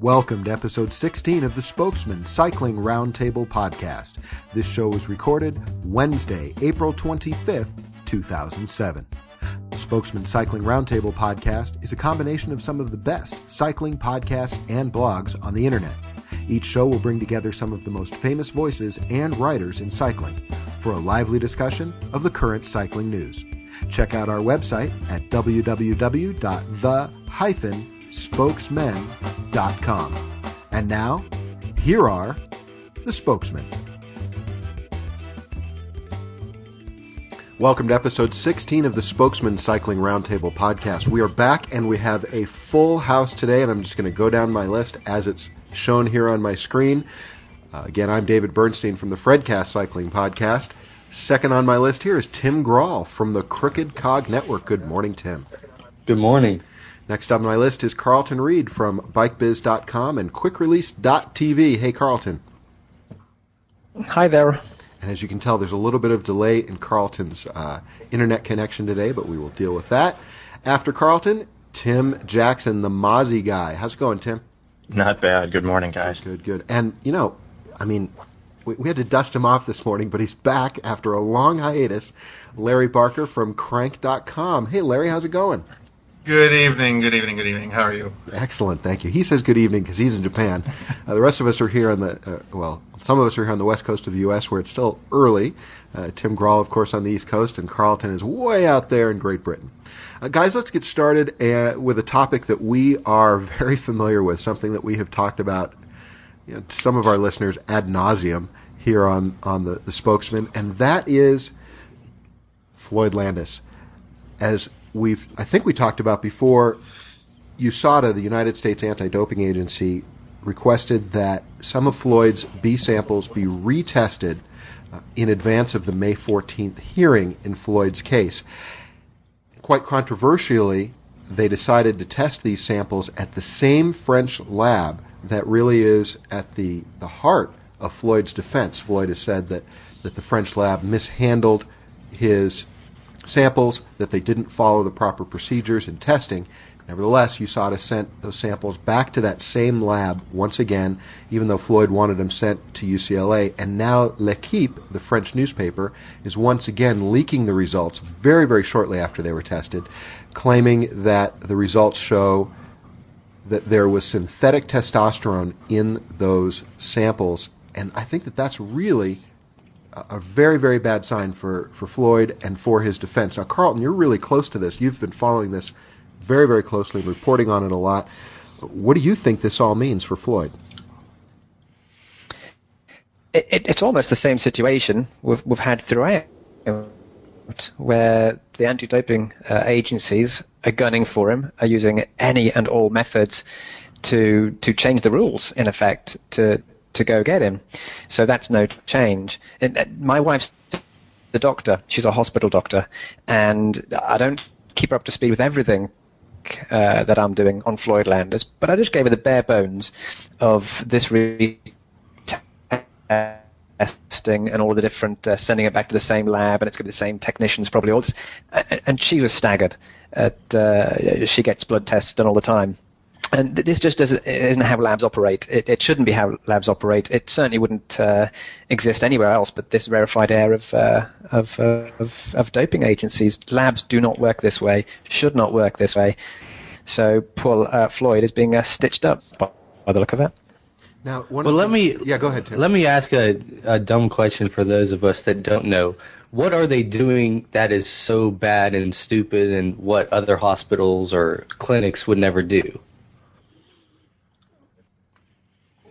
Welcome to episode 16 of the Spokesmen Cycling Roundtable podcast. This show was recorded Wednesday, April 25th, 2007. The Spokesmen Cycling Roundtable podcast is a combination of some of the best cycling podcasts and blogs on the internet. Each show will bring together some of the most famous voices and writers in cycling for a lively discussion of the current cycling news. Check out our website at www.the- spokesmen.com. And now, here are the spokesmen. Welcome to episode 16 of the Spokesmen Cycling Roundtable podcast. We are back and we have a full house today, and I'm just going to go down my list as it's shown here on my screen. Uh, again, I'm David Bernstein from the Fredcast Cycling Podcast. Second on my list here is Tim Grahl from the Crooked Cog Network. Good morning, Tim. Good morning. Next on my list is Carlton Reid from BikeBiz.com and QuickRelease.tv. Hey, Carlton. Hi there. And as you can tell, there's a little bit of delay in Carlton's uh, internet connection today, but we will deal with that. After Carlton, Tim Jackson, the Masi guy. How's it going, Tim? Not bad. Good morning, guys. Good, good. And, you know, I mean, we, we had to dust him off this morning, but he's back after a long hiatus. Larry Barker from Crankk.com. Hey, Larry, how's it going? Good evening, good evening, good evening. How are you? Excellent, thank you. He says good evening because he's in Japan. Uh, the rest of us are here on the, uh, well, some of us are here on the west coast of the U.S. where it's still early. Uh, Tim Grahl, of course, on the east coast, and Carlton is way out there in Great Britain. Uh, guys, let's get started uh, with a topic that we are very familiar with, something that we have talked about you know, to some of our listeners ad nauseum here on, on the, the spokesmen, and that is Floyd Landis. As we've I think we talked about before. USADA, the United States Anti-Doping Agency, requested that some of Floyd's B samples be retested uh, in advance of the May 14th hearing in Floyd's case. Quite controversially, they decided to test these samples at the same French lab that really is at the, the heart of Floyd's defense. Floyd has said that, that the French lab mishandled his samples, that they didn't follow the proper procedures in testing. Nevertheless, USADA sent those samples back to that same lab once again, even though Floyd wanted them sent to UCLA. And now L'Equipe, the French newspaper, is once again leaking the results very, very shortly after they were tested, claiming that the results show that there was synthetic testosterone in those samples. And I think that that's really a very, very bad sign for, for Floyd and for his defense. Now, Carlton, you're really close to this. You've been following this very, very closely, reporting on it a lot. What do you think this all means for Floyd? It, it, it's almost the same situation we've, we've had throughout, where the anti-doping uh, agencies are gunning for him, are using any and all methods to to change the rules, in effect, to to go get him. So that's no change. And, uh, my wife's the doctor. She's a hospital doctor, and I don't keep her up to speed with everything uh, that I'm doing on Floyd Landis, but I just gave her the bare bones of this testing and all the different uh, sending it back to the same lab, and it's going to be the same technicians probably all this. And she was staggered. At uh, she gets blood tests done all the time and this just doesn't isn't how labs operate. It, it shouldn't be how labs operate. It certainly wouldn't uh, exist anywhere else. But this rarefied air of, uh, of, uh, of of doping agencies, labs do not work this way. Should not work this way. So Paul uh, Floyd is being uh, stitched up by, by, the look of it. Now, well, let me yeah, go ahead. Tim. Let me ask a, a dumb question for those of us that don't know. What are they doing that is so bad and stupid, and what other hospitals or clinics would never do?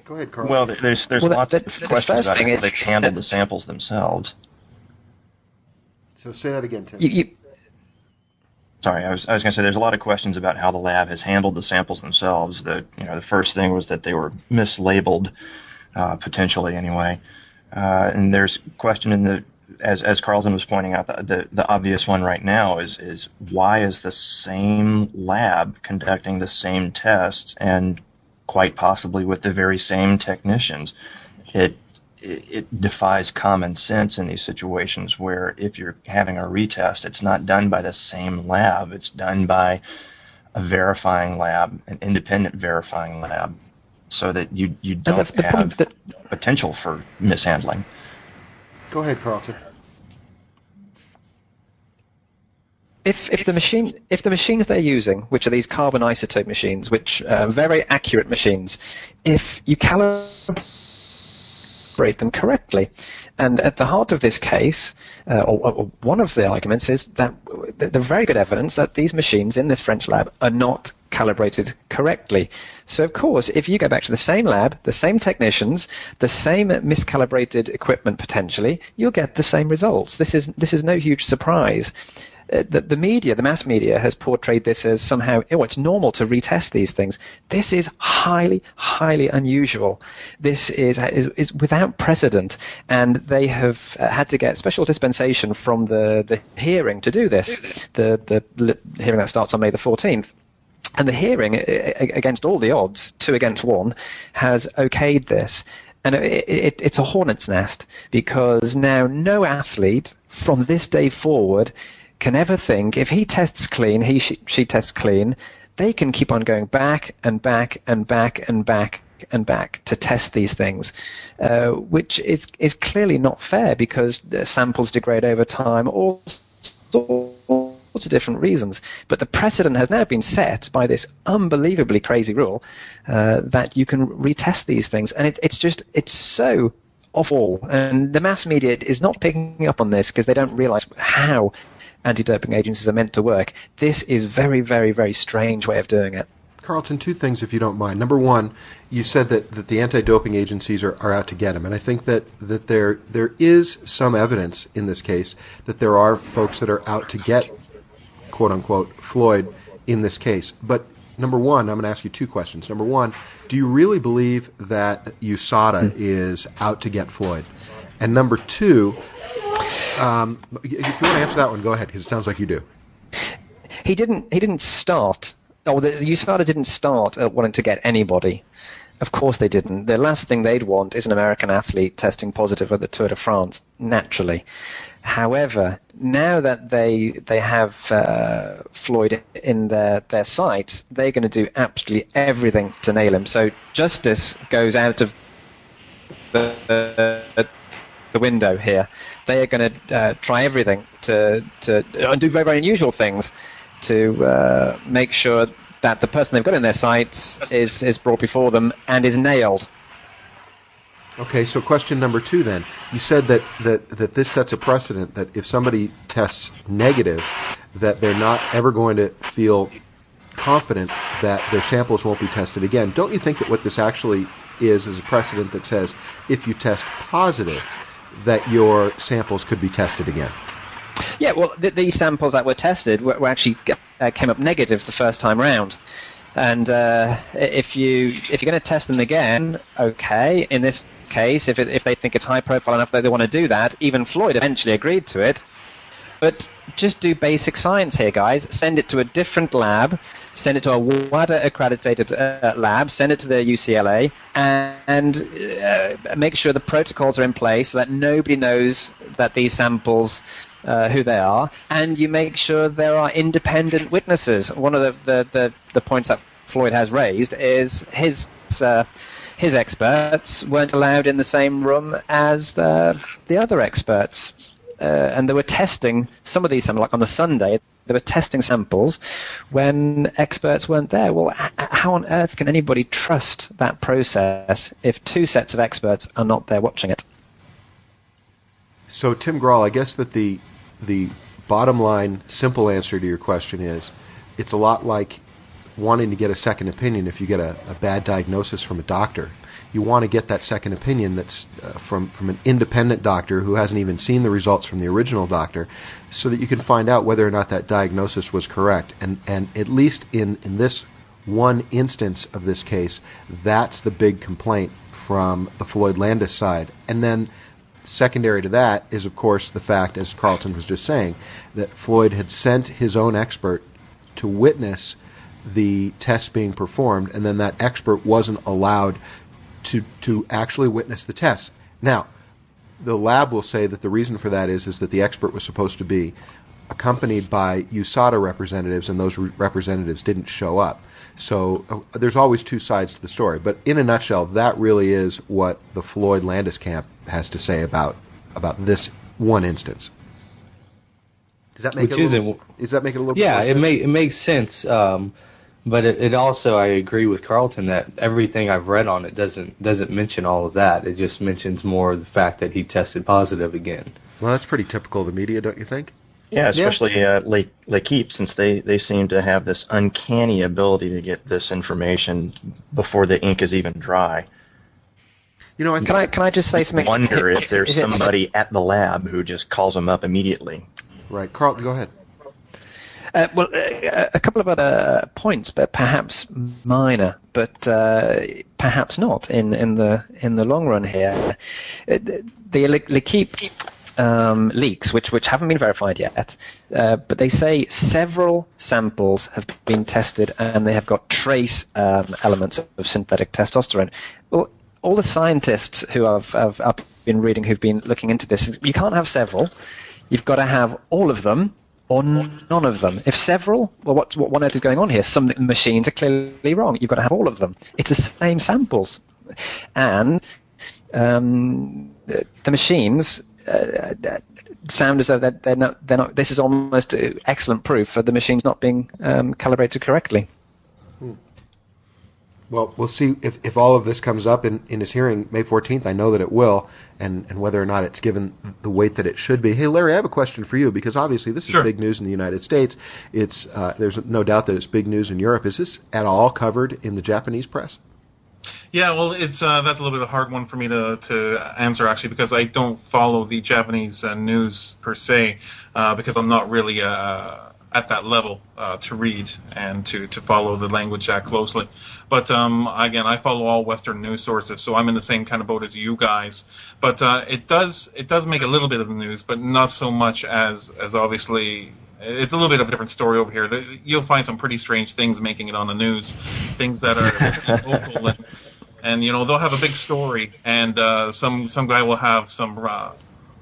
Go ahead, Carl. Well, there's there's well, lots of questions about how they handled the samples themselves. So say that again, Tim. You, you, Sorry, I was I was going to say there's a lot of questions about how the lab has handled the samples themselves. The you know the first thing was that they were mislabeled, uh, potentially anyway, uh, and there's question in the as as Carlton was pointing out, the, the, the obvious one right now is is why is the same lab conducting the same tests and quite possibly with the very same technicians. It it defies common sense in these situations where if you're having a retest, it's not done by the same lab. It's done by a verifying lab, an independent verifying lab. so that you you don't the, the have that, potential for mishandling. Go ahead, Carlton. If if the machine if the machines they're using, which are these carbon isotope machines, which are very accurate machines, if you calibrate them correctly, and at the heart of this case, uh, or, or, one of the arguments is that the very good evidence that these machines in this French lab are not calibrated correctly. So, of course, if you go back to the same lab, the same technicians, the same miscalibrated equipment potentially, you'll get the same results. This is this is no huge surprise. Uh, the, the media, the mass media, has portrayed this as somehow, oh, it's normal to retest these things. This is highly, highly unusual. This is, is, is without precedent, and they have uh, had to get special dispensation from the, the hearing to do this. The, the hearing that starts on May the 14th. And the hearing, against all the odds, two against one, has okayed this. And it, it, it's a hornet's nest because now no athlete from this day forward can ever think if he tests clean, he she, she tests clean, they can keep on going back and back and back and back and back to test these things, uh, which is is clearly not fair because samples degrade over time, all of different reasons. But the precedent has now been set by this unbelievably crazy rule uh, that you can retest these things, and it, it's just it's so awful. And the mass media is not picking up on this because they don't realize how anti-doping agencies are meant to work. This is very, very, very strange way of doing it. Carlton, two things, if you don't mind. Number one, you said that, that the anti-doping agencies are, are out to get him, and I think that, that there there is some evidence in this case that there are folks that are out to get, quote unquote, Floyd in this case. But number one, I'm going to ask you two questions. Number one, do you really believe that USADA mm. is out to get Floyd? And number two, um, if you want to answer that one, go ahead because it sounds like you do. He didn't. He didn't start. Oh, the USADA didn't start at wanting to get anybody. Of course they didn't. The last thing they'd want is an American athlete testing positive at the Tour de France, naturally. However, now that they they have uh, Floyd in their, their sights, they're going to do absolutely everything to nail him. So justice goes out of the, the window here. They are going to uh, try everything to, to and do very, very unusual things to uh, make sure that the person they've got in their sights is, is brought before them and is nailed. Okay, so question number two then. You said that, that, that this sets a precedent that if somebody tests negative, that they're not ever going to feel confident that their samples won't be tested again. Don't you think that what this actually is is a precedent that says if you test positive, that your samples could be tested again. Yeah, well, th- these samples that were tested were, were actually uh, came up negative the first time round. And uh, if you if you're going to test them again, okay. In this case, if it, if they think it's high profile enough that they want to do that, even Floyd eventually agreed to it. But just do basic science here, guys. Send it to a different lab. Send it to a WADA accredited uh, lab. Send it to the UCLA and uh, make sure the protocols are in place so that nobody knows that these samples. Uh, who they are, and you make sure there are independent witnesses. One of the, the, the, the points that Floyd has raised is his uh, his experts weren't allowed in the same room as the, the other experts uh, and they were testing some of these samples, like on the Sunday, they were testing samples when experts weren't there. Well, how on earth can anybody trust that process if two sets of experts are not there watching it? So, Tim Grahl, I guess that the the bottom line, simple answer to your question is, it's a lot like wanting to get a second opinion if you get a, a bad diagnosis from a doctor you want to get that second opinion that's uh, from from an independent doctor who hasn't even seen the results from the original doctor, so that you can find out whether or not that diagnosis was correct. And and at least in in this one instance of this case, that's the big complaint from the Floyd Landis side. And then secondary to that is, of course, the fact, as Carlton was just saying, that Floyd had sent his own expert to witness the test being performed, and then that expert wasn't allowed to to actually witness the test. Now, the lab will say that the reason for that is is that the expert was supposed to be accompanied by USADA representatives, and those re- representatives didn't show up. So uh, there's always two sides to the story. But in a nutshell, that really is what the Floyd Landis camp has to say about about this one instance. Does that make Which it a isn't- little, does that make it a little Yeah, it sense? make it makes sense. Um, but it, it also, I agree with Carlton that everything I've read on it doesn't doesn't mention all of that. It just mentions more the fact that he tested positive again. Well, that's pretty typical of the media, don't you think? Yeah, especially uh, Le- L'Equipe, since they, they seem to have this uncanny ability to get this information before the ink is even dry. You know, I Can I can I just say something? Wonder if there's it- somebody at the lab who just calls them up immediately. right, Carlton, go ahead. Uh, well, uh, a couple of other points, but perhaps minor, but uh, perhaps not in, in the in the long run here. Uh, The, the L'Equipe um, leaks, which which haven't been verified yet, uh, but they say several samples have been tested and they have got trace um, elements of synthetic testosterone. Well, all the scientists who I've, I've, I've been reading who've been looking into this, you can't have several. You've got to have all of them or none of them. If several, well, what, what on earth is going on here? Some machines are clearly wrong. You've got to have all of them. It's the same samples. And um, the, machines uh, uh, sound as though they're, they're, not, they're not. This is almost uh, excellent proof for the machines not being um, calibrated correctly. Well, we'll see if, if all of this comes up in, in his hearing May 14th. I know that it will, and, and whether or not it's given the weight that it should be. Hey, Larry, I have a question for you because obviously this is Sure. big news in the United States. It's uh, There's no doubt that it's big news in Europe. Is this at all covered in the Japanese press? Yeah, well, it's uh, that's a little bit of a hard one for me to, to answer actually because I don't follow the Japanese uh, news per se uh, because I'm not really uh, at that level uh, to read and to, to follow the language that closely. But um, again, I follow all Western news sources, so I'm in the same kind of boat as you guys. But uh, it does it does make a little bit of the news, but not so much as as obviously it's a little bit of a different story over here. You'll find some pretty strange things making it on the news, things that are local, and, and you know they'll have a big story, and uh, some some guy will have some.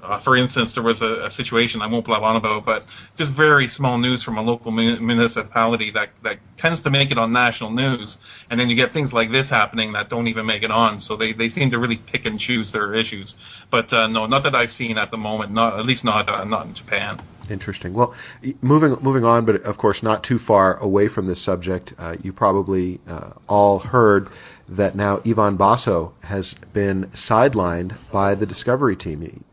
Uh, for instance, there was a, a situation I won't blab on about, but just very small news from a local mun- municipality that, that tends to make it on national news, and then you get things like this happening that don't even make it on. So they, they seem to really pick and choose their issues. But uh, no, not that I've seen at the moment. Not at least not uh, not in Japan. Interesting. Well, moving moving on, but of course not too far away from this subject. Uh, you probably uh, all heard that now Ivan Basso has been sidelined by the Discovery team.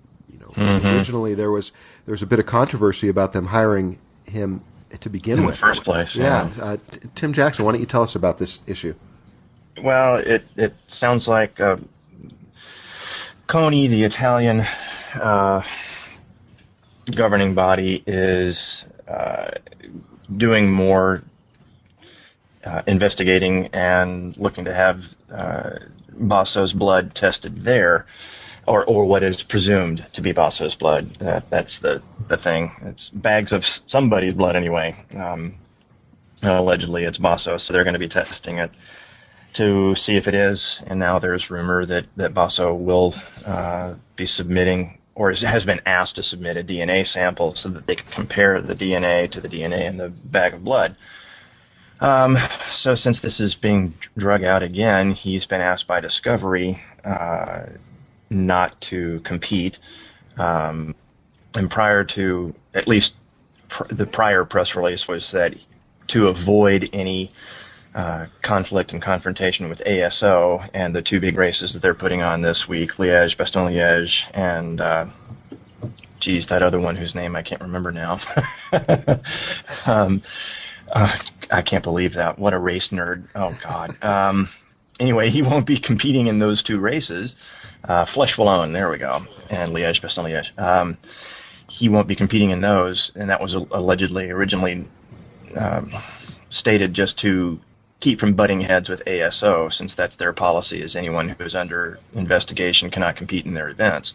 Know, originally there was there was a bit of controversy about them hiring him to begin In the with. first place, yeah. yeah. Uh, Tim Jackson, why don't you tell us about this issue? Well, it, it sounds like uh, CONI, the Italian uh, governing body, is uh, doing more uh, investigating and looking to have uh, Basso's blood tested there, or, or what is presumed to be Basso's blood. That, that's the, the thing. It's bags of somebody's blood anyway. Um, allegedly, it's Basso, so they're going to be testing it to see if it is. And now there's rumor that that Basso will uh, be submitting, or has been asked to submit a DNA sample so that they can compare the DNA to the DNA in the bag of blood. Um, so since this is being drug out again, he's been asked by Discovery uh, not to compete. Um, and prior to, at least pr- the prior press release was that to avoid any uh, conflict and confrontation with ASO and the two big races that they're putting on this week, Liège, Bastogne Liège, and uh, geez, that other one whose name I can't remember now. um, uh, I can't believe that. What a race nerd. Oh, God. Um, anyway, he won't be competing in those two races. Uh, Flèche Wallonne, there we go, and Liège, Bastogne Liège. Um, he won't be competing in those, and that was allegedly originally um, stated just to keep from butting heads with ASO, since that's their policy, is anyone who is under investigation cannot compete in their events.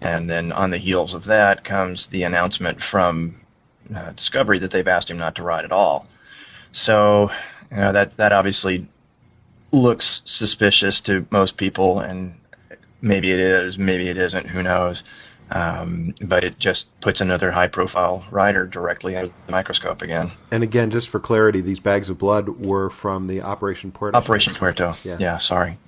And then on the heels of that comes the announcement from uh, Discovery that they've asked him not to ride at all. So you know, that that obviously looks suspicious to most people, and maybe it is, maybe it isn't. Who knows? Um, but it just puts another high-profile rider directly under the microscope again. And again, just for clarity, these bags of blood were from the Operation Puerto. Operation Puerto. Yeah. Yeah. sorry.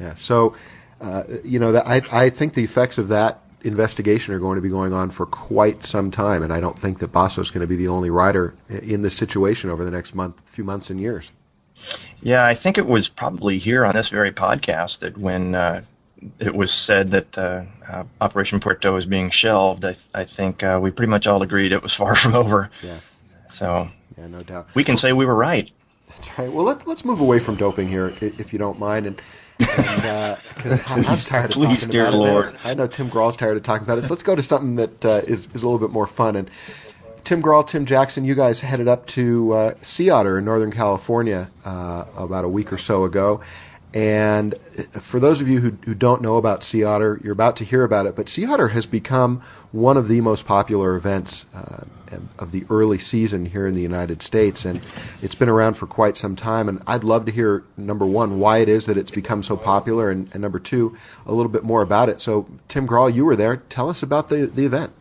Yeah. So, uh, you know, that, I I think the effects of that investigation are going to be going on for quite some time, and I don't think that Basso is going to be the only rider in this situation over the next month, few months, and years. Yeah, I think it was probably here on this very podcast that when uh, it was said that uh, uh, Operation Puerto was being shelved, I, th- I think uh, we pretty much all agreed it was far from over. Yeah. So Yeah, no doubt. we can say we were right. That's right. Well, let, let's move away from doping here, if you don't mind, and because I'm tired of please, talking dear about it. Lord. I know Tim Grahl's tired of talking about it. So let's go to something that uh, is is a little bit more fun. And Tim Grahl, Tim Jackson, you guys headed up to uh, Sea Otter in Northern California uh, about a week or so ago. And for those of you who, who don't know about Sea Otter, you're about to hear about it. But Sea Otter has become one of the most popular events uh, of the early season here in the United States, and it's been around for quite some time. And I'd love to hear number one why it is that it's become so popular, and, and number two a little bit more about it. So, Tim Grahl, you were there. Tell us about the the event.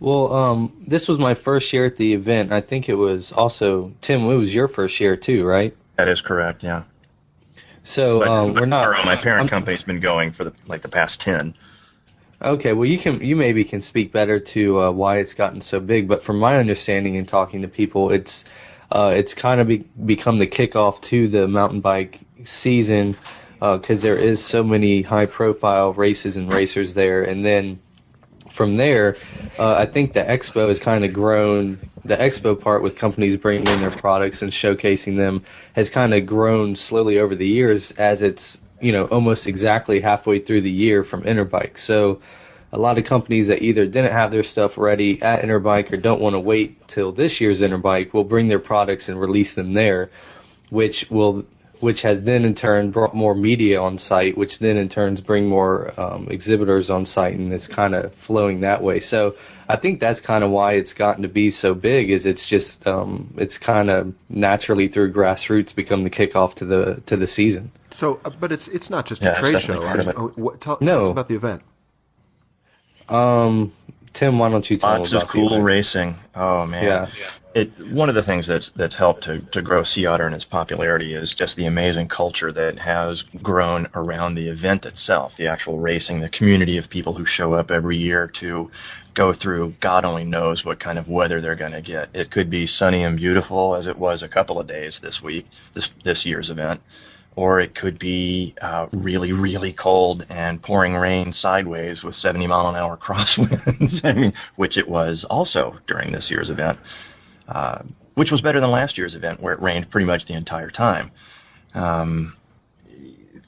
Well, um, this was my first year at the event. I think it was also Tim. It was your first year too, right? That is correct. Yeah. So But, um, we're not. our- my parent I'm- company's been going for the like the past ten. Okay, well, you can you maybe can speak better to uh, why it's gotten so big, but from my understanding and talking to people, it's uh, it's kind of be, become the kickoff to the mountain bike season because there is so many high profile races and racers there, and then from there, uh, I think the expo has kind of grown. The expo part with companies bringing in their products and showcasing them has kind of grown slowly over the years as it's you know almost exactly halfway through the year from Interbike. So a lot of companies that either didn't have their stuff ready at Interbike or don't want to wait till this year's Interbike will bring their products and release them there, which will which has then in turn brought more media on site, which then in turns bring more um, exhibitors on site, and it's kind of flowing that way. So I think that's kind of why it's gotten to be so big. Is it's just um, it's kind of naturally through grassroots become the kickoff to the to the season. So, uh, but it's it's not just Yeah, a trade show. part of it. Oh, what, tell, No. tell us about the event. Um, Tim, why don't you tell Lots them of about the cool racing. Oh man. Yeah. It one of the things that's that's helped to, to grow Sea Otter and its popularity is just the amazing culture that has grown around the event itself, the actual racing, the community of people who show up every year to go through God only knows what kind of weather they're going to get. It could be sunny and beautiful as it was a couple of days this week, this this year's event, or it could be uh, really really cold and pouring rain sideways with 70 mile an hour crosswinds. I mean, which it was also during this year's event uh, which was better than last year's event where it rained pretty much the entire time. Um,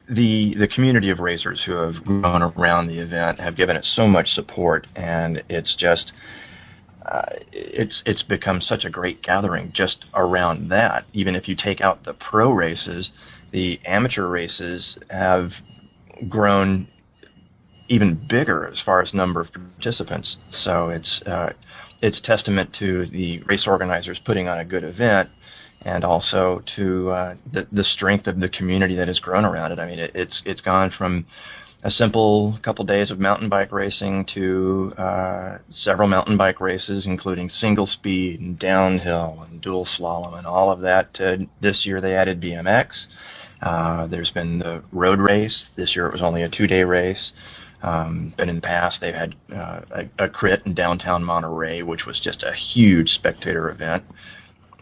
the the community of racers who have grown around the event have given it so much support, and it's just uh, it's it's become such a great gathering just around that. Even if you take out the pro races, the amateur races have grown even bigger as far as number of participants. So it's uh, it's testament to the race organizers putting on a good event, and also to uh, the the strength of the community that has grown around it. I mean, it, it's it's gone from a simple couple days of mountain bike racing to uh, several mountain bike races, including single speed and downhill and dual slalom and all of that. This year they added BMX. Uh, there's been the road race. This year it was only a two day race. Um, but in the past, they've had uh, a, a crit in downtown Monterey, which was just a huge spectator event.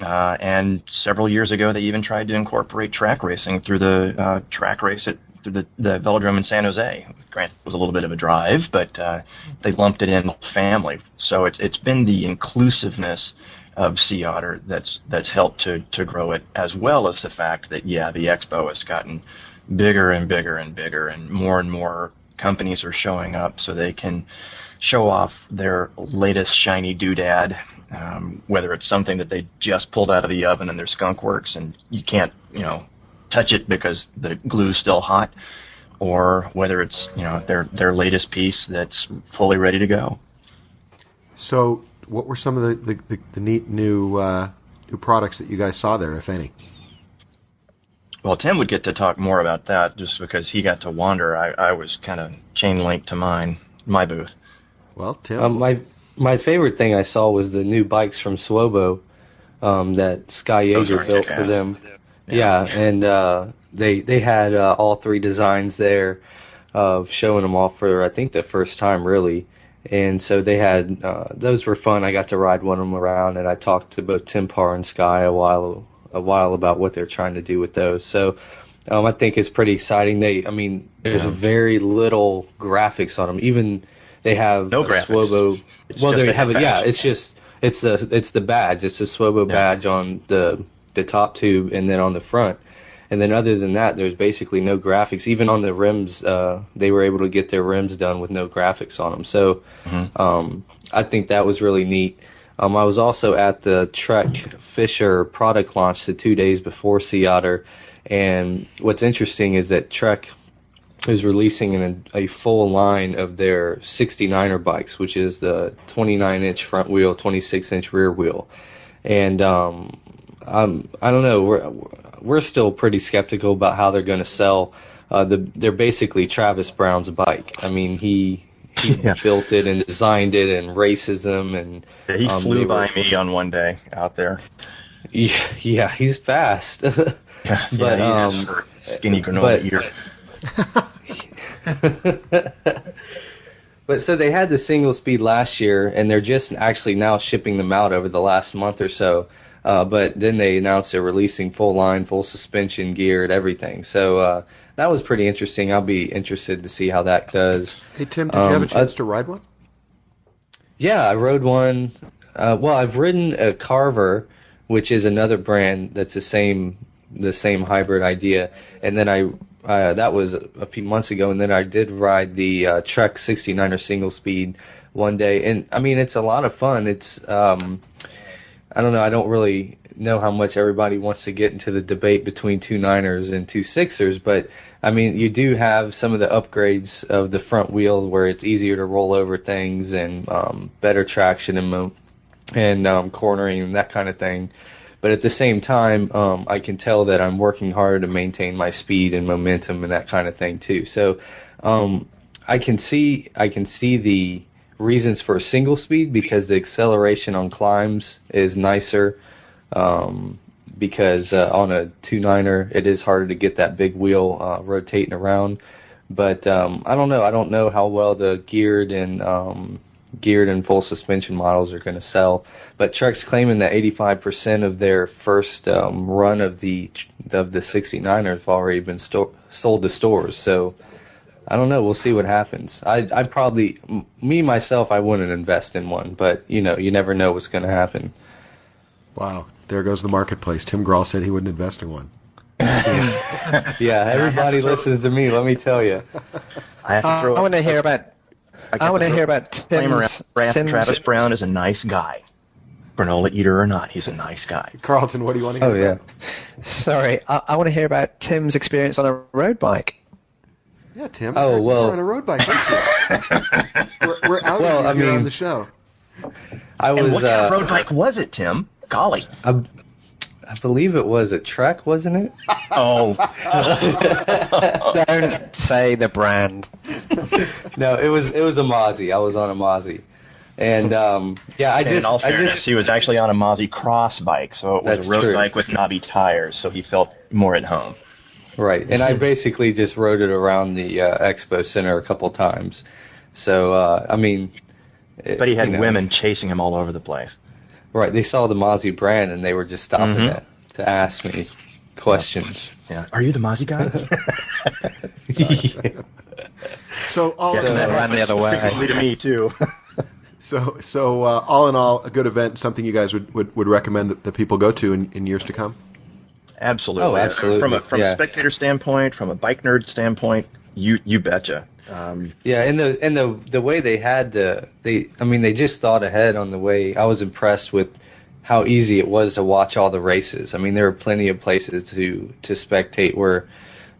Uh, and several years ago, they even tried to incorporate track racing through the uh, track race at through the, the velodrome in San Jose. Grant was a little bit of a drive, but uh, they lumped it in family. So it's it's been the inclusiveness of Sea Otter that's that's helped to to grow it, as well as the fact that yeah, the expo has gotten bigger and bigger and bigger, and more and more companies are showing up so they can show off their latest shiny doodad, um, whether it's something that they just pulled out of the oven in their skunk works and you can't, you know, touch it because the glue's still hot, or whether it's, you know, their, their latest piece that's fully ready to go. So, what were some of the, the, the, the neat new uh, new products that you guys saw there, if any? Well, Tim would get to talk more about that just because he got to wander. I, I was kind of chain linked to mine. my booth. Well, Tim, Um, my my favorite thing I saw was the new bikes from Swobo um, that Sky Those Yaeger are built for kick-ass. them. Yeah, and uh, they they had uh, all three designs there, uh, showing them off for I think the first time really. And so they had uh, those were fun. I got to ride one of them around, and I talked to both Tim Parr and Sky a while a while about what they're trying to do with those. So um, I think it's pretty exciting. They, I mean, there's Yeah. very little graphics on them. Even they have No graphics. Swobo. It's well, they a have it. Yeah, it's just it's the it's the badge. It's the Swobo Yeah. badge on the the top tube, and then on the front. And then other than that, there's basically no graphics. Even on the rims, uh, they were able to get their rims done with no graphics on them. So Mm-hmm. um, I think that was really neat. Um, I was also at the Trek Fisher product launch the two days before Sea Otter, and what's interesting is that Trek is releasing an, a full line of their 69er bikes, which is the 29 inch front wheel, 26 inch rear wheel, and um, I'm, I don't know. We're we're still pretty skeptical about how they're going to sell. Uh, the they're basically Travis Brown's bike. I mean, he he Yeah. built it and designed it and racism and Yeah, he um, flew they by were- me on one day out there. Yeah, yeah, he's fast. Yeah, But, yeah, he is um, for skinny granola but- eater. But so they had the single speed last year, and they're just actually now shipping them out over the last month or so. Uh, but then they announced they're releasing full line, full suspension, geared, everything. So uh, that was pretty interesting. I'll be interested to see how that does. hey Tim, did you have um, a chance I- to ride one? Yeah, I rode one. Uh, well, I've ridden a Carver, which is another brand that's the same the same hybrid idea, and then I uh, that was a few months ago, and then I did ride the uh, Trek 69er single speed one day, and I mean it's a lot of fun. It's um, I don't know. I don't really know how much everybody wants to get into the debate between two niners and two sixers, but I mean, you do have some of the upgrades of the front wheel where it's easier to roll over things and um, better traction and mo- and um, cornering and that kind of thing. But at the same time, um, I can tell that I'm working hard to maintain my speed and momentum and that kind of thing too. So um, I can see I can see the reasons for single speed because the acceleration on climbs is nicer. Um, because uh, on a two niner it is harder to get that big wheel uh, rotating around. But um, I don't know. I don't know how well the geared and um, geared and full suspension models are going to sell. But Trek's claiming that 85% of their first um, run of the of the 69er have already been sto- sold to stores. So I don't know. We'll see what happens. I I probably me myself I wouldn't invest in one, but you know you never know what's going to happen. Wow, there goes the marketplace. Tim Grahl said he wouldn't invest in one. Yeah, everybody listens to me. Let me tell you. I have to Uh. I want to hear about. got I want to hear about disclaimer Tim's. Tra- Tim's Travis Brown is a nice guy. Granola eater or not, he's a nice guy. Carlton, what do you want to hear? Oh yeah. Sorry, I, I want to hear about Tim's experience on a road bike. Yeah, Tim. Oh, you're, well- you're on a road bike, aren't you? we're, we're out Well, here I on the show. I And was. what kind of Uh, road bike was it, Tim? Golly. I, I believe it was a Trek, wasn't it? Oh, Don't say the brand. No, it was. It was a Masi. I was on a Masi, and um, yeah, I and just, in all I fairness, just, he was actually on a Masi cross bike, so it was a road true. bike with knobby tires, so he felt more at home. Right, and I basically just rode it around the uh, expo center a couple times. So uh, I mean, it- But he had you know, women chasing him all over the place. Right, they saw the Masi brand and they were just stopping it to ask me questions. Yeah. Are you the Masi guy? So all So- that ran the other way. To me too. so so uh, all in all, a good event, something you guys would, would, would recommend that, that people go to in, in years to come. Absolutely. Oh, absolutely, From a from yeah. a spectator standpoint, from a bike nerd standpoint, you you betcha. Um, Yeah, and the and the the way they had the they I mean they just thought ahead on the way. I was impressed with how easy it was to watch all the races. I mean, there were plenty of places to to spectate where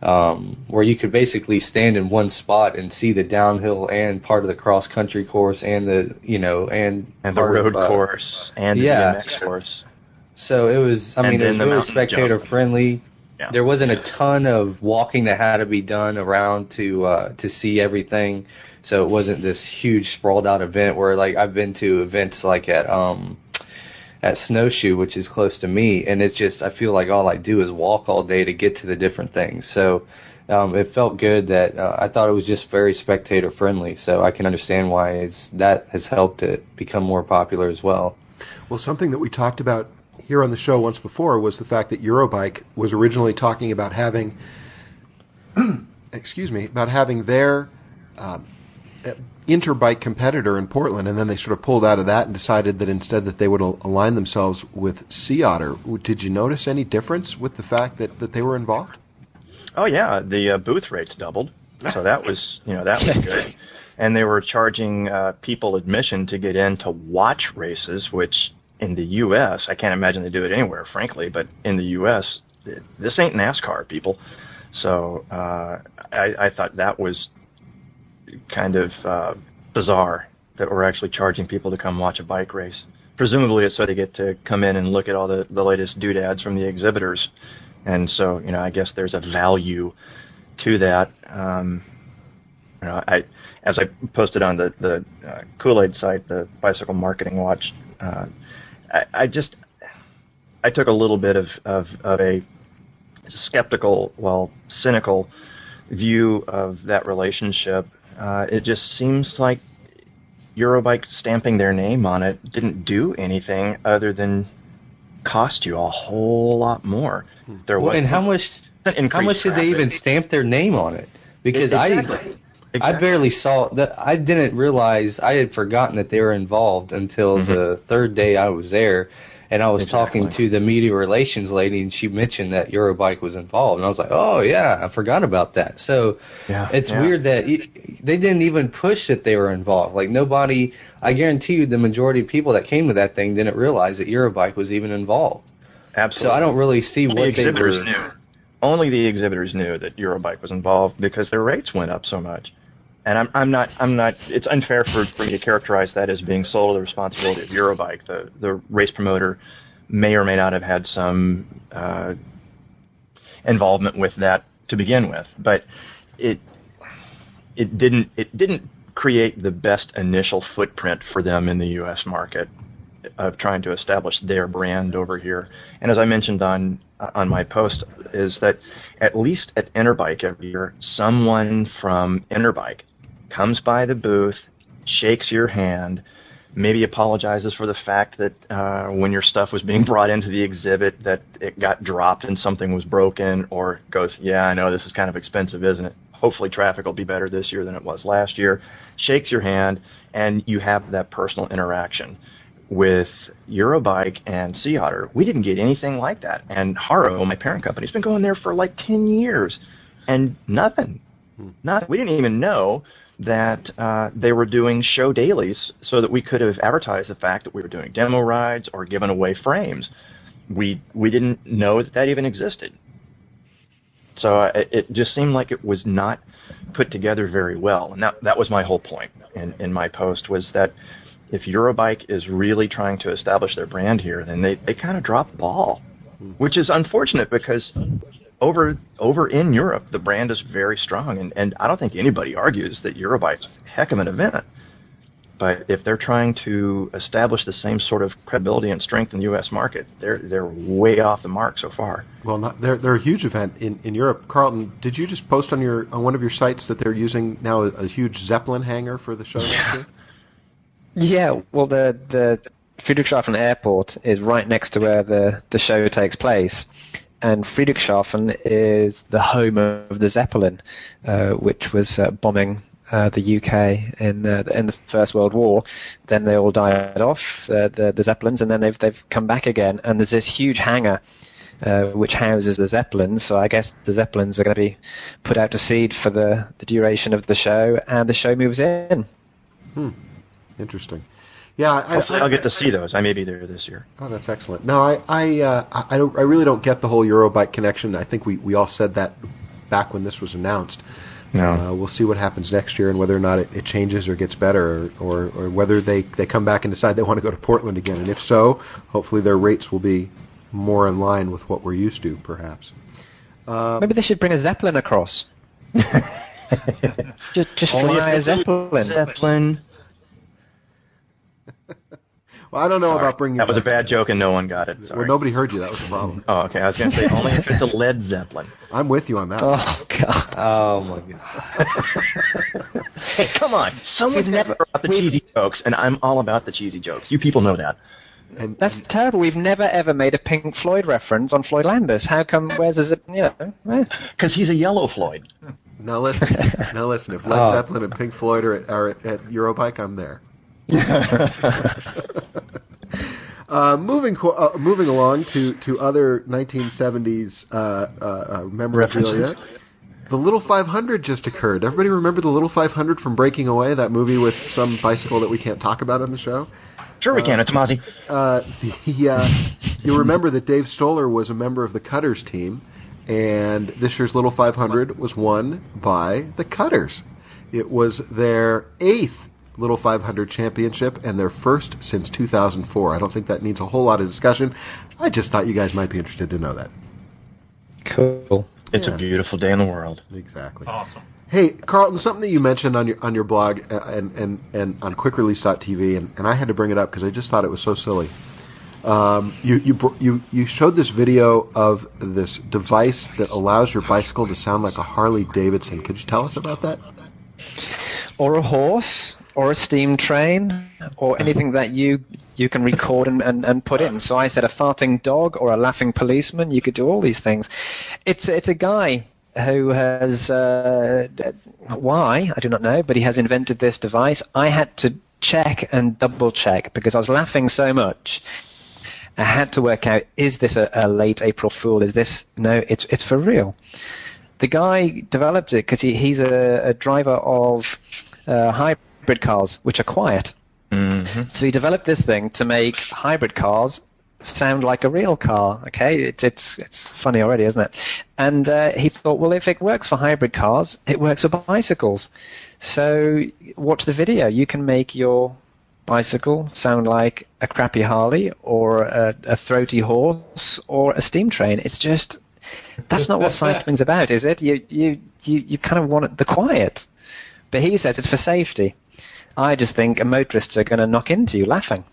um, where you could basically stand in one spot and see the downhill and part of the cross country course and the you know and and the part of, road uh, course and the yeah. BMX course. So it was. I mean, it was really spectator jump. friendly. Yeah. There wasn't a ton of walking that had to be done around to uh, to see everything. so it wasn't this huge sprawled out event where like I've been to events like at um at Snowshoe, which is close to me, and it's just I feel like all I do is walk all day to get to the different things. So um, it felt good that uh, I thought it was just very spectator friendly. So I can understand why it's that has helped it become more popular as well. Well, something that we talked about here on the show once before was the fact that Eurobike was originally talking about having, excuse me, about having their um, interbike competitor in Portland, and then they sort of pulled out of that and decided that instead that they would align themselves with Sea Otter. Did you notice any difference with the fact that, that they were involved? Oh yeah, the uh, booth rates doubled, so that was you know that was good. And they were charging uh, people admission to get in to watch races, which in the U.S. I can't imagine they do it anywhere, frankly. But in the U.S., this ain't NASCAR, people. So uh, I, I thought that was kind of uh, bizarre that we're actually charging people to come watch a bike race. Presumably, it's so they get to come in and look at all the, the latest doodads from the exhibitors. And so, you know, I guess there's a value to that. Um, you know, I, as I posted on the, the uh, Kool Aid site, the Bicycle Marketing Watch, uh, I, I, just, I took a little bit of, of, of a skeptical, well, cynical view of that relationship uh, it just seems like Eurobike stamping their name on it didn't do anything other than cost you a whole lot more. There was and how much? How much did they even stamp their name on it? Because exactly. I. Exactly. I barely saw that. I didn't realize I had forgotten that they were involved until mm-hmm. the third day I was there, and I was exactly. talking to the media relations lady, and she mentioned that Eurobike was involved, and I was like, "Oh yeah, I forgot about that." So yeah, it's yeah. weird that it, they didn't even push that they were involved. Like nobody, I guarantee you, the majority of people that came to that thing didn't realize that Eurobike was even involved. Absolutely. So I don't really see what the exhibitors were... knew. Only the exhibitors knew that Eurobike was involved because their rates went up so much and I'm, I'm not I'm not it's unfair for, for me to characterize that as being solely the responsibility of Eurobike. The the race promoter may or may not have had some uh, involvement with that to begin with, but it it didn't it didn't create the best initial footprint for them in the U.S. market of trying to establish their brand over here. And as I mentioned on on my post, is that at least at Interbike every year, someone from Interbike comes by the booth, shakes your hand, maybe apologizes for the fact that uh, when your stuff was being brought into the exhibit that it got dropped and something was broken, or goes, "Yeah, I know this is kind of expensive, isn't it? Hopefully, traffic will be better this year than it was last year." Shakes your hand, and you have that personal interaction. With Eurobike and Sea Otter, we didn't get anything like that. And Haro, my parent company, has been going there for like ten years, and nothing. Hmm. Nothing. We didn't even know that uh, they were doing show dailies so that we could have advertised the fact that we were doing demo rides or given away frames. We we didn't know that that even existed. So uh, it, just seemed like it was not put together very well, and that that was my whole point in, in my post was that if Eurobike is really trying to establish their brand here, then they, they kind of dropped the ball, which is unfortunate because over over in Europe, the brand is very strong, and, and I don't think anybody argues that Eurobike's a heck of an event. But if they're trying to establish the same sort of credibility and strength in the U.S. market, they're they're way off the mark so far. Well, not, they're they're a huge event in, in Europe. Carlton, did you just post on your on one of your sites that they're using now a, a huge Zeppelin hangar for the show next year? Yeah, well, the the Friedrichshafen Airport is right next to where the the show takes place, and Friedrichshafen is the home of the Zeppelin, uh, which was uh, bombing uh, the UK in the in the First World War. Then they all died off, uh, the the Zeppelins, and then they've they've come back again. And there's this huge hangar. Uh, which houses the Zeppelins, so I guess the Zeppelins are going to be put out to seed for the, the duration of the show, and the show moves in. Hmm. Interesting. Yeah, I, Hopefully I, will get to see those. I may be there this year. Oh, that's excellent. No, I I uh, I, don't, I really don't get the whole Eurobike connection. I think we, we all said that back when this was announced. No. Uh, we'll see what happens next year and whether or not it, it changes or gets better, or, or, or, whether they, they come back and decide they want to go to Portland again. And if so, hopefully their rates will be more in line with what we're used to, perhaps. Uh, Maybe they should bring a Zeppelin across. Just, just Only fly a Zeppelin. Zeppelin. Well, I don't know Sorry. about bringing. That was a bad joke and no one got it. Sorry. Well, nobody heard you. That was the problem. Oh, okay. I was going to say only if it's a Led Zeppelin. I'm with you on that. Oh God! Oh my god. Hey, come on. Someone's See, never never- about the cheesy jokes, and I'm all about the cheesy jokes. You people know that. And, That's terrible. We've never ever made a Pink Floyd reference on Floyd Landis. How come? Where's is it? You know. Because he's a yellow Floyd. now listen. now listen. If Led Oh. Zeppelin and Pink Floyd are at, are at, at Eurobike, I'm there. uh, moving uh, moving along to, to other 1970s uh, uh, uh, memorabilia. The Little 500 just occurred. Everybody remember the Little 500 from Breaking Away, that movie with some bicycle that we can't talk about on the show? Sure, we can. It's Masi. Uh, the, uh, you'll remember that Dave Stoller was a member of the Cutters team, and this year's Little 500 was won by the Cutters. It was their eighth Little 500 championship and their first since 2004. I don't think that needs a whole lot of discussion. I just thought you guys might be interested to know that. Cool. It's Yeah. a beautiful day in the world. Exactly. Awesome. Hey, Carlton, something that you mentioned on your on your blog uh, and and, and on quickrelease.tv, and, and I had to bring it up because I just thought it was so silly. Um, you you you you showed this video of this device that allows your bicycle to sound like a Harley Davidson. Could you tell us about that? or a horse, or a steam train, or anything that you you can record and, and, and put in. So I said a farting dog or a laughing policeman. You could do all these things. It's it's a guy who has uh, why I do not know, but he has invented this device. I had to check and double check because I was laughing so much. I had to work out: is this a, a late April Fool? Is this no? It's it's for real. The guy developed it because he, he's a, a driver of uh, hybrid cars, which are quiet. So he developed this thing to make hybrid cars sound like a real car. Okay, it, it's it's funny already, isn't it? And uh, he thought, well, if it works for hybrid cars, it works for bicycles. So watch the video. You can make your bicycle sound like a crappy Harley or a, a throaty horse or a steam train. It's just that's not what cycling's about, is it? You you you, you kind of want the quiet. But he says it's for safety. I just think motorists are going to knock into you laughing.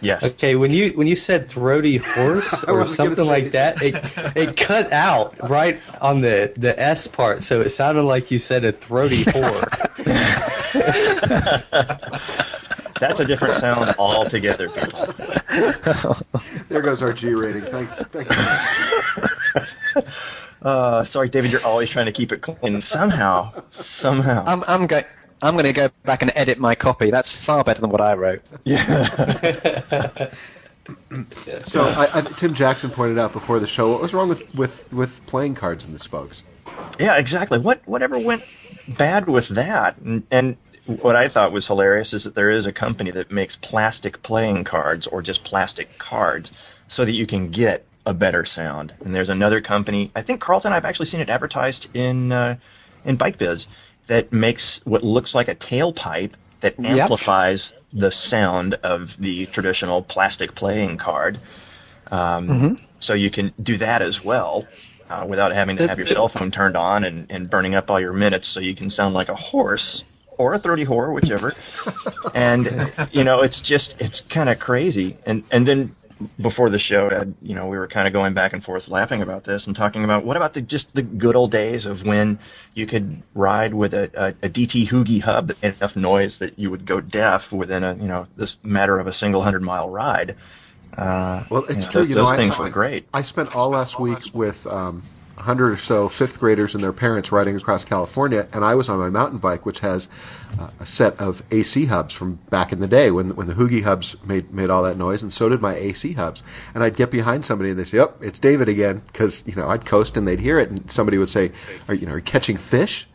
Yes. Okay, when you when you said throaty horse or something say- like that, it it cut out right on the the S part, so it sounded like you said a throaty whore. That's a different sound altogether, people. There goes our G rating. Thank, thank you. Uh, sorry, David, you're always trying to keep it clean. Somehow, somehow. I'm I'm going. I'm going to go back and edit my copy. That's far better than what I wrote. Yeah. So I, I, Tim Jackson pointed out before the show what was wrong with, with, with playing cards in the spokes. Yeah, exactly. What whatever went bad with that? And, and what I thought was hilarious is that there is a company that makes plastic playing cards or just plastic cards so that you can get a better sound. And there's another company. I think Carlton. I've actually seen it advertised in uh, in Bike Biz that makes what looks like a tailpipe that Yep. amplifies the sound of the traditional plastic playing card. Um, Mm-hmm. So you can do that as well uh, without having to have your cell phone turned on and, and burning up all your minutes so you can sound like a horse or a throaty whore, whichever. and, you know, it's just, it's kind of crazy. And, and then before the show, uh, you know, we were kind of going back and forth laughing about this and talking about what about the just the good old days of when you could ride with a, a, a DT Hügi hub that made enough noise that you would go deaf within a, you know, this matter of a single hundred mile ride. Uh, Well, it's you know, true. Those, you know, those I- things I- were great. I spent all last week with um, 100 or so fifth graders and their parents riding across California, and I was on my mountain bike, which has uh, a set of AC hubs from back in the day when when the Hügi hubs made made all that noise, and so did my AC hubs. And I'd get behind somebody, and they'd say, "Yep, it's David again," because you know I'd coast, and they'd hear it, and somebody would say, "Are you know are you catching fish?"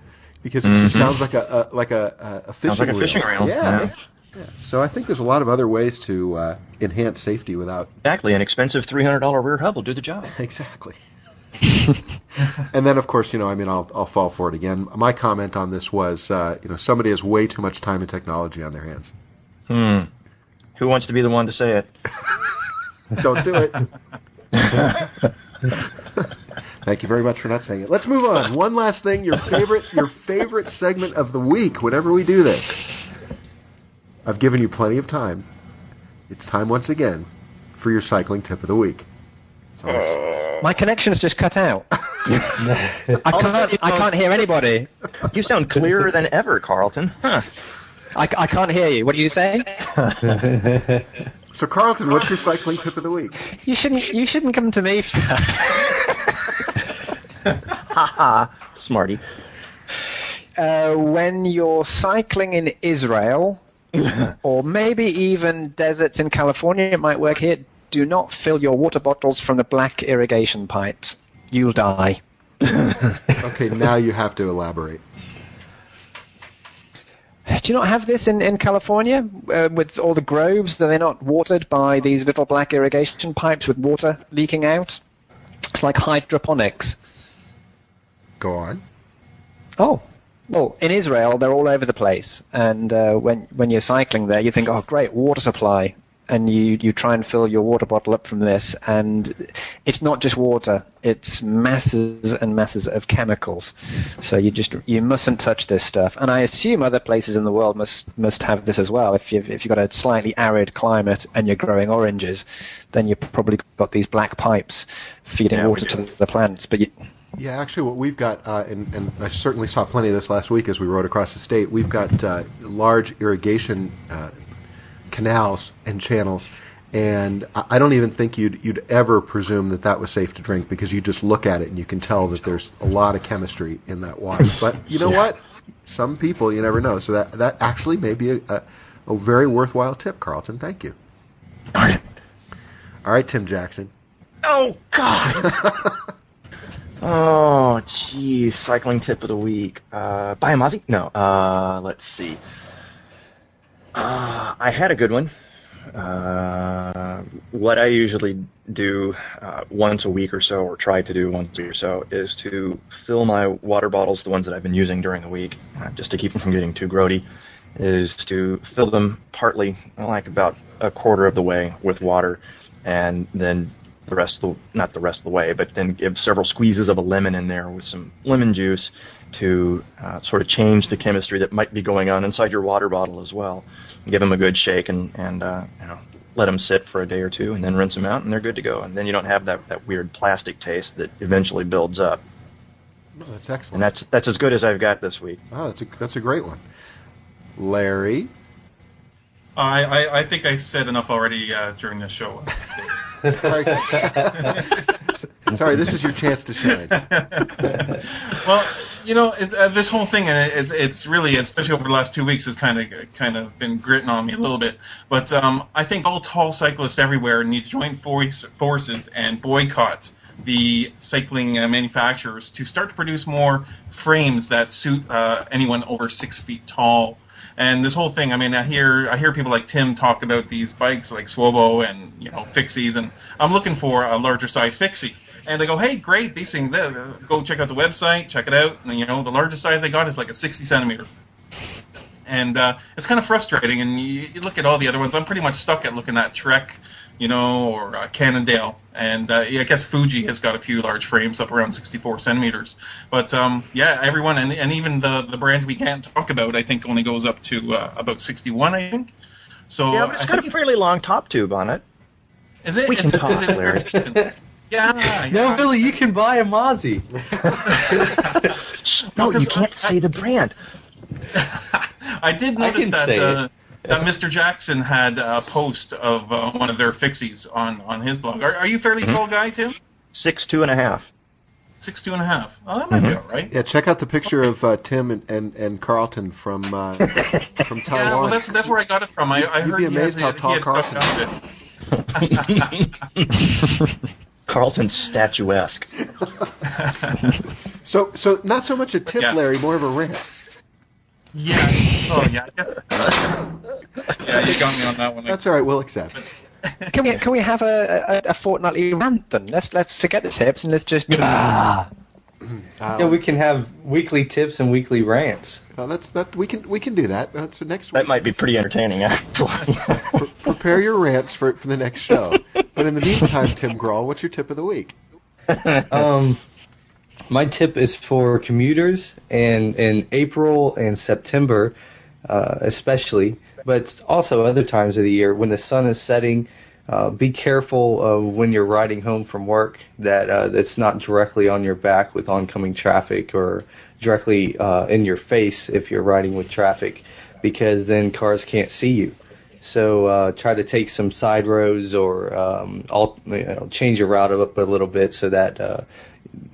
Because it just sounds like a, a like a, a, fishing Mm-hmm. like a reel. fishing reel, Yeah. yeah. Yeah. So I think there's a lot of other ways to uh, enhance safety without Exactly, an expensive three hundred dollar rear hub will do the job. Exactly. and then, of course, you know, I mean, I'll I'll fall for it again. My comment on this was, uh, you know, somebody has way too much time and technology on their hands. Who wants to be the one to say it? Don't do it. Thank you very much for not saying it. Let's move on. One last thing, your favorite your favorite segment of the week whenever we do this. I've given you plenty of time. It's time once again for your cycling tip of the week. My connection's just cut out. I can't. I can't hear anybody. You sound clearer than ever, Carlton. Huh. I, I can't hear you. What are you saying? So Carlton, what's your cycling tip of the week? You shouldn't. You shouldn't come to me first. Smarty. Uh, when you're cycling in Israel, or maybe even deserts in California, it might work here. Do not fill your water bottles from the black irrigation pipes. You'll die. Okay, now you have to elaborate. Do you not have this in, in California uh, with all the groves? Are they not watered by these little black irrigation pipes with water leaking out? It's like hydroponics. Go on. Oh, well, in Israel, they're all over the place. And uh, when, when you're cycling there, you think, oh, great, water supply. And you, you try and fill your water bottle up from this. And it's not just water, it's masses and masses of chemicals. So you just you mustn't touch this stuff. And I assume other places in the world must, must have this as well. If you've, if you've got a slightly arid climate and you're growing oranges, then you've probably got these black pipes feeding Yeah, water to the plants. But you, Yeah, actually, what we've got, uh, and, and I certainly saw plenty of this last week as we rode across the state. We've got uh, large irrigation uh, canals and channels, and I I don't even think you'd you'd ever presume that that was safe to drink because you just look at it and you can tell that there's a lot of chemistry in that water. But you know what? Some people you never know. So that that actually may be a, a, a very worthwhile tip, Carlton. Thank you. Darn it. All right, Tim Jackson. Oh God. oh jeez. Cycling tip of the week. Uh, buy a Masi? No. Uh, let's see. Uh, I had a good one. Uh, what I usually do uh, once a week or so, or try to do once a week or so, is to fill my water bottles, the ones that I've been using during the week, uh, just to keep them from getting too grody, is to fill them partly, like about a quarter of the way, with water, and then the rest of the not the rest of the way, but then give several squeezes of a lemon in there with some lemon juice to uh, sort of change the chemistry that might be going on inside your water bottle as well. Give them a good shake and and uh, you know let them sit for a day or two, and then rinse them out, and they're good to go. And then you don't have that, that weird plastic taste that eventually builds up. Oh, that's excellent. And that's that's as good as I've got this week. Oh, that's a that's a great one. Larry. I, I, I think I said enough already uh, during the show. Sorry. Sorry, this is your chance to shine. well, you know, it, uh, this whole thing, and it, it's really, especially over the last two weeks, has kind of kind of been gritting on me a little bit. But um, I think all tall cyclists everywhere need to join force, forces and boycott the cycling uh, manufacturers to start to produce more frames that suit uh, anyone over six feet tall. And this whole thing, I mean, I hear I hear people like Tim talk about these bikes like Swobo and you know Fixies, and I'm looking for a larger size Fixie. And they go, hey, great, these things, go check out the website, check it out. And, you know, the largest size they got is like a 60 centimeter. And uh, it's kind of frustrating. And you, you look at all the other ones, I'm pretty much stuck at looking at Trek, you know, or uh, Cannondale. And uh, yeah, I guess Fuji has got a few large frames up around 64 centimeters. But um, yeah, everyone, and, and even the, the brand we can't talk about, I think only goes up to uh, about 61, I think. So Yeah, but it's I got a think fairly long top tube on it. Is it? We is can it- talk, is it- Larry. Yeah, No, yeah. Billy, you can buy a Masi. No, because you can't I- say the brand. I did notice can that uh, it. That Mr. Jackson had a post of uh, one of their fixies on, on his blog. Are, are you a fairly Mm-hmm. tall guy, Tim? Six two and a half. Six two and a half. Oh, that might be all right. Yeah, check out the picture of uh, Tim and, and, and Carlton from uh, from Yeah, Taiwan. well, that's that's where I got it from. I, I You'd heard be he amazed had, how tall Carlton stuck outfit. Carlton statuesque. so so not so much a tip, Yeah. Larry, more of a rant. Yeah. Oh, yeah. I guess. yeah, you got me on that one. That's all right. We'll accept. Can we can we have a, a, a fortnightly rant then? Let's let's forget the tips and let's just ah. Uh, Yeah, we can have weekly tips and weekly rants. uh, that's that. We can we can do that. Uh, so next That week, might be pretty entertaining, actually. pre- prepare your rants for for the next show. But in the meantime, Tim Grahl, what's your tip of the week? Um, my tip is for commuters and in April and September, uh, especially, but also other times of the year when the sun is setting. Uh, be careful of when you're riding home from work that uh, it's not directly on your back with oncoming traffic or directly uh, in your face if you're riding with traffic, because then cars can't see you. So uh, try to take some side roads or um, you know, change your route up a little bit so that uh,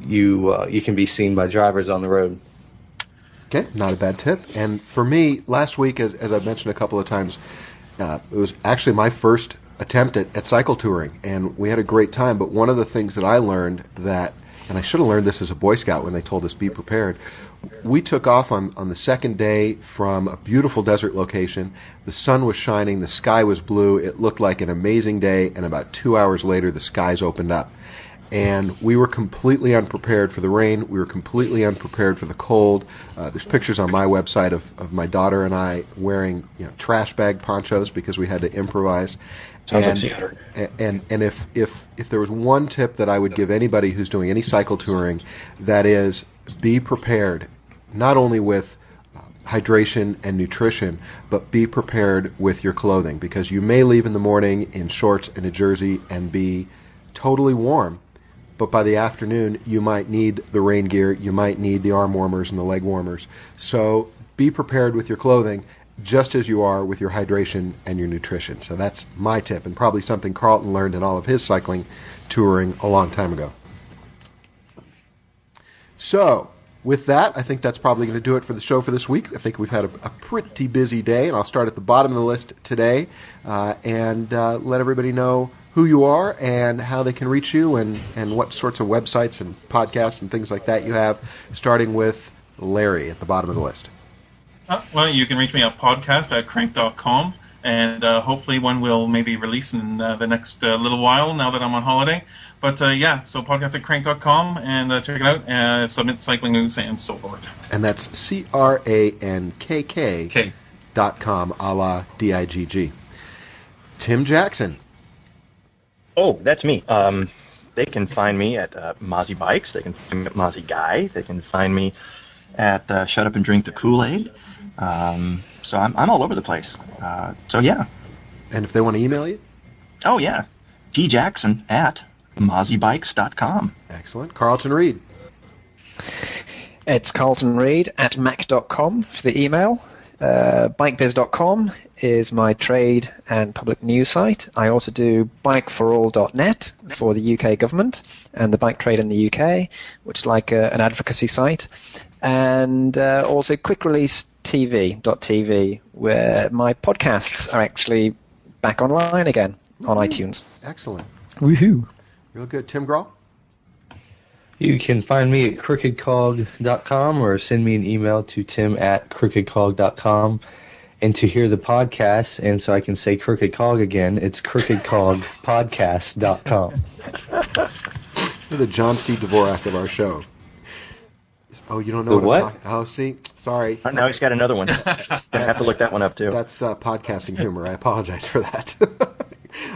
you uh, you can be seen by drivers on the road. Okay, not a bad tip. And for me, last week, as, as I've mentioned a couple of times, uh, it was actually my first attempt at, at cycle touring, and we had a great time. But one of the things that I learned that, and I should have learned this as a Boy Scout when they told us be prepared, we took off on, on the second day from a beautiful desert location. The sun was shining, the sky was blue. It looked like an amazing day, and about two hours later, the skies opened up. And we were completely unprepared for the rain. We were completely unprepared for the cold. Uh, there's pictures on my website of, of my daughter and I wearing you know, trash bag ponchos because we had to improvise. Sounds like and, theater. and and and if if if there was one tip that I would give anybody who's doing any cycle touring, that is be prepared, not only with uh, hydration and nutrition, but be prepared with your clothing because you may leave in the morning in shorts and a jersey and be totally warm, but by the afternoon you might need the rain gear, you might need the arm warmers and the leg warmers. So be prepared with your clothing just as you are with your hydration and your nutrition. So that's my tip, and probably something Carlton learned in all of his cycling touring a long time ago. So, with that, I think that's probably going to do it for the show for this week. I think we've had a, a pretty busy day, and I'll start at the bottom of the list today uh, and uh, let everybody know who you are and how they can reach you and, and what sorts of websites and podcasts and things like that you have, starting with Larry at the bottom of the list. Uh, well, you can reach me at podcast at crankk.com, and uh, hopefully one will maybe release in uh, the next uh, little while now that I'm on holiday. But uh, yeah, so podcast at crankk.com, and uh, check it out, uh, submit cycling news and so forth. And that's C R A N K K dot com, a la D I G G. Tim Jackson. Oh, that's me. Um, they can find me at uh, Masi Bikes. They can find me at Masi Guy. They can find me at uh, Shut Up and Drink the Kool Aid. Um, so I'm, I'm all over the place. Uh, so yeah. And if they want to email you, Oh yeah. T Jackson at MasiBikes.com. excellent. Carlton Reid. It's Carlton Reid at mac.com for the email. Uh, bikebiz.com is my trade and public news site. I also do bikeforall.net for the UK government and the bike trade in the UK, which is like a, an advocacy site. And uh, also quickreleasetv.tv, where my podcasts are actually back online again on iTunes. Excellent. Woohoo! Real good. Tim Grahl. You can find me at crookedcog.com or send me an email to tim at crookedcog.com. And to hear the podcast, and so I can say Crooked Cog again, it's crookedcogpodcast.com. You're the John C. Dvorak of our show. Oh, you don't know The what? what? I'm oh, see, sorry. Oh, now he's got another one. I have to look that one up too. That's uh, podcasting humor. I apologize for that.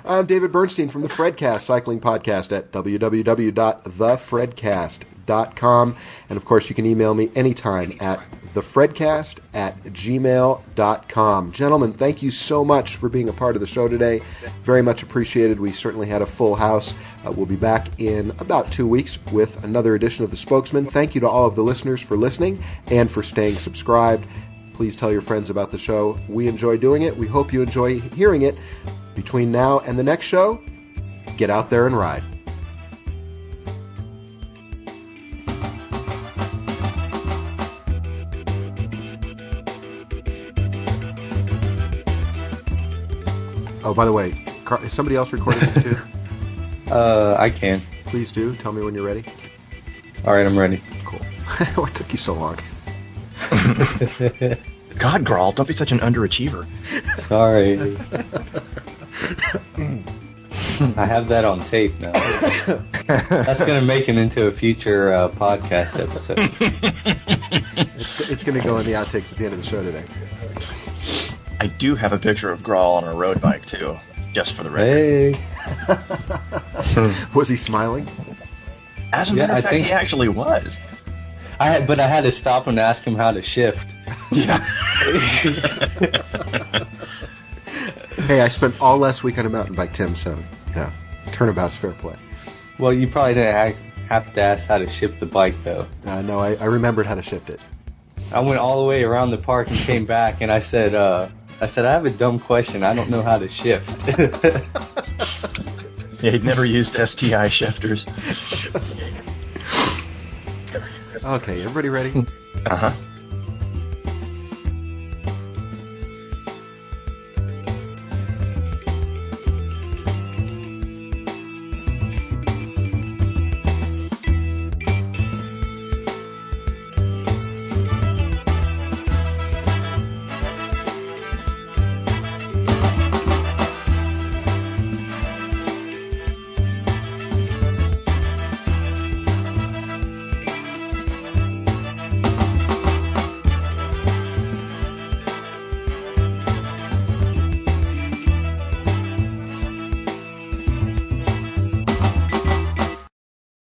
I'm David Bernstein from the Fredcast Cycling Podcast at www.thefredcast.com. And of course, you can email me anytime at thefredcast at gmail.com. Gentlemen, thank you so much for being a part of the show today. Very much appreciated. We certainly had a full house. Uh, we'll be back in about two weeks with another edition of The Spokesmen. Thank you to all of the listeners for listening and for staying subscribed. Please tell your friends about the show. We enjoy doing it. We hope you enjoy hearing it. Between now and the next show, get out there and ride. Oh, by the way, Car- is somebody else recording this too? Uh, I can. Please do. Tell me when you're ready. All right, I'm ready. Cool. what took you so long? God, Grahl, don't be such an underachiever. Sorry. I have that on tape now. That's going to make it into a future uh, podcast episode. It's, it's going to go in the outtakes at the end of the show today. I do have a picture of Grahl on a road bike too, just for the record. Hey. Was he smiling? As a Yeah, matter of I fact, think- he actually was. I had, but I had to stop and ask him how to shift. Yeah. Hey, I spent all last week on a mountain bike, Tim. So you know, turnabout's fair play. Well, you probably didn't ha- have to ask how to shift the bike though. Uh, no, I, I remembered how to shift it. I went all the way around the park and came back, and I said, uh, "I said I have a dumb question. I don't know how to shift." yeah, he'd never used STI shifters. Okay, everybody ready? Uh huh.